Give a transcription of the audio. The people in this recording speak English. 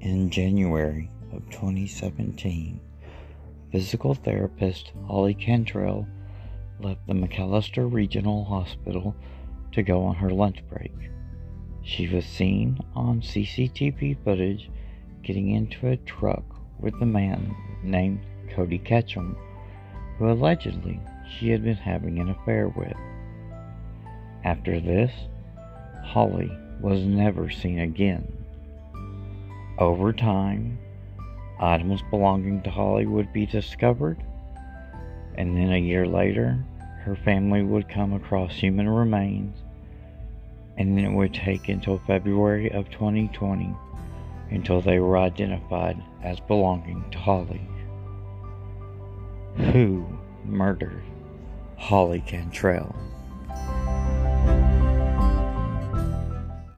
In January of 2017, physical therapist Holly Cantrell left the McAllister Regional Hospital to go on her lunch break. She was seen on CCTV footage getting into a truck with a man named Cody Ketchum, who allegedly she had been having an affair with. After this, Holly was never seen again. Over time, items belonging to Holly would be discovered, and then a year later, her family would come across human remains, and then it would take until February of 2020 until they were identified as belonging to Holly. Who murdered Holly Cantrell?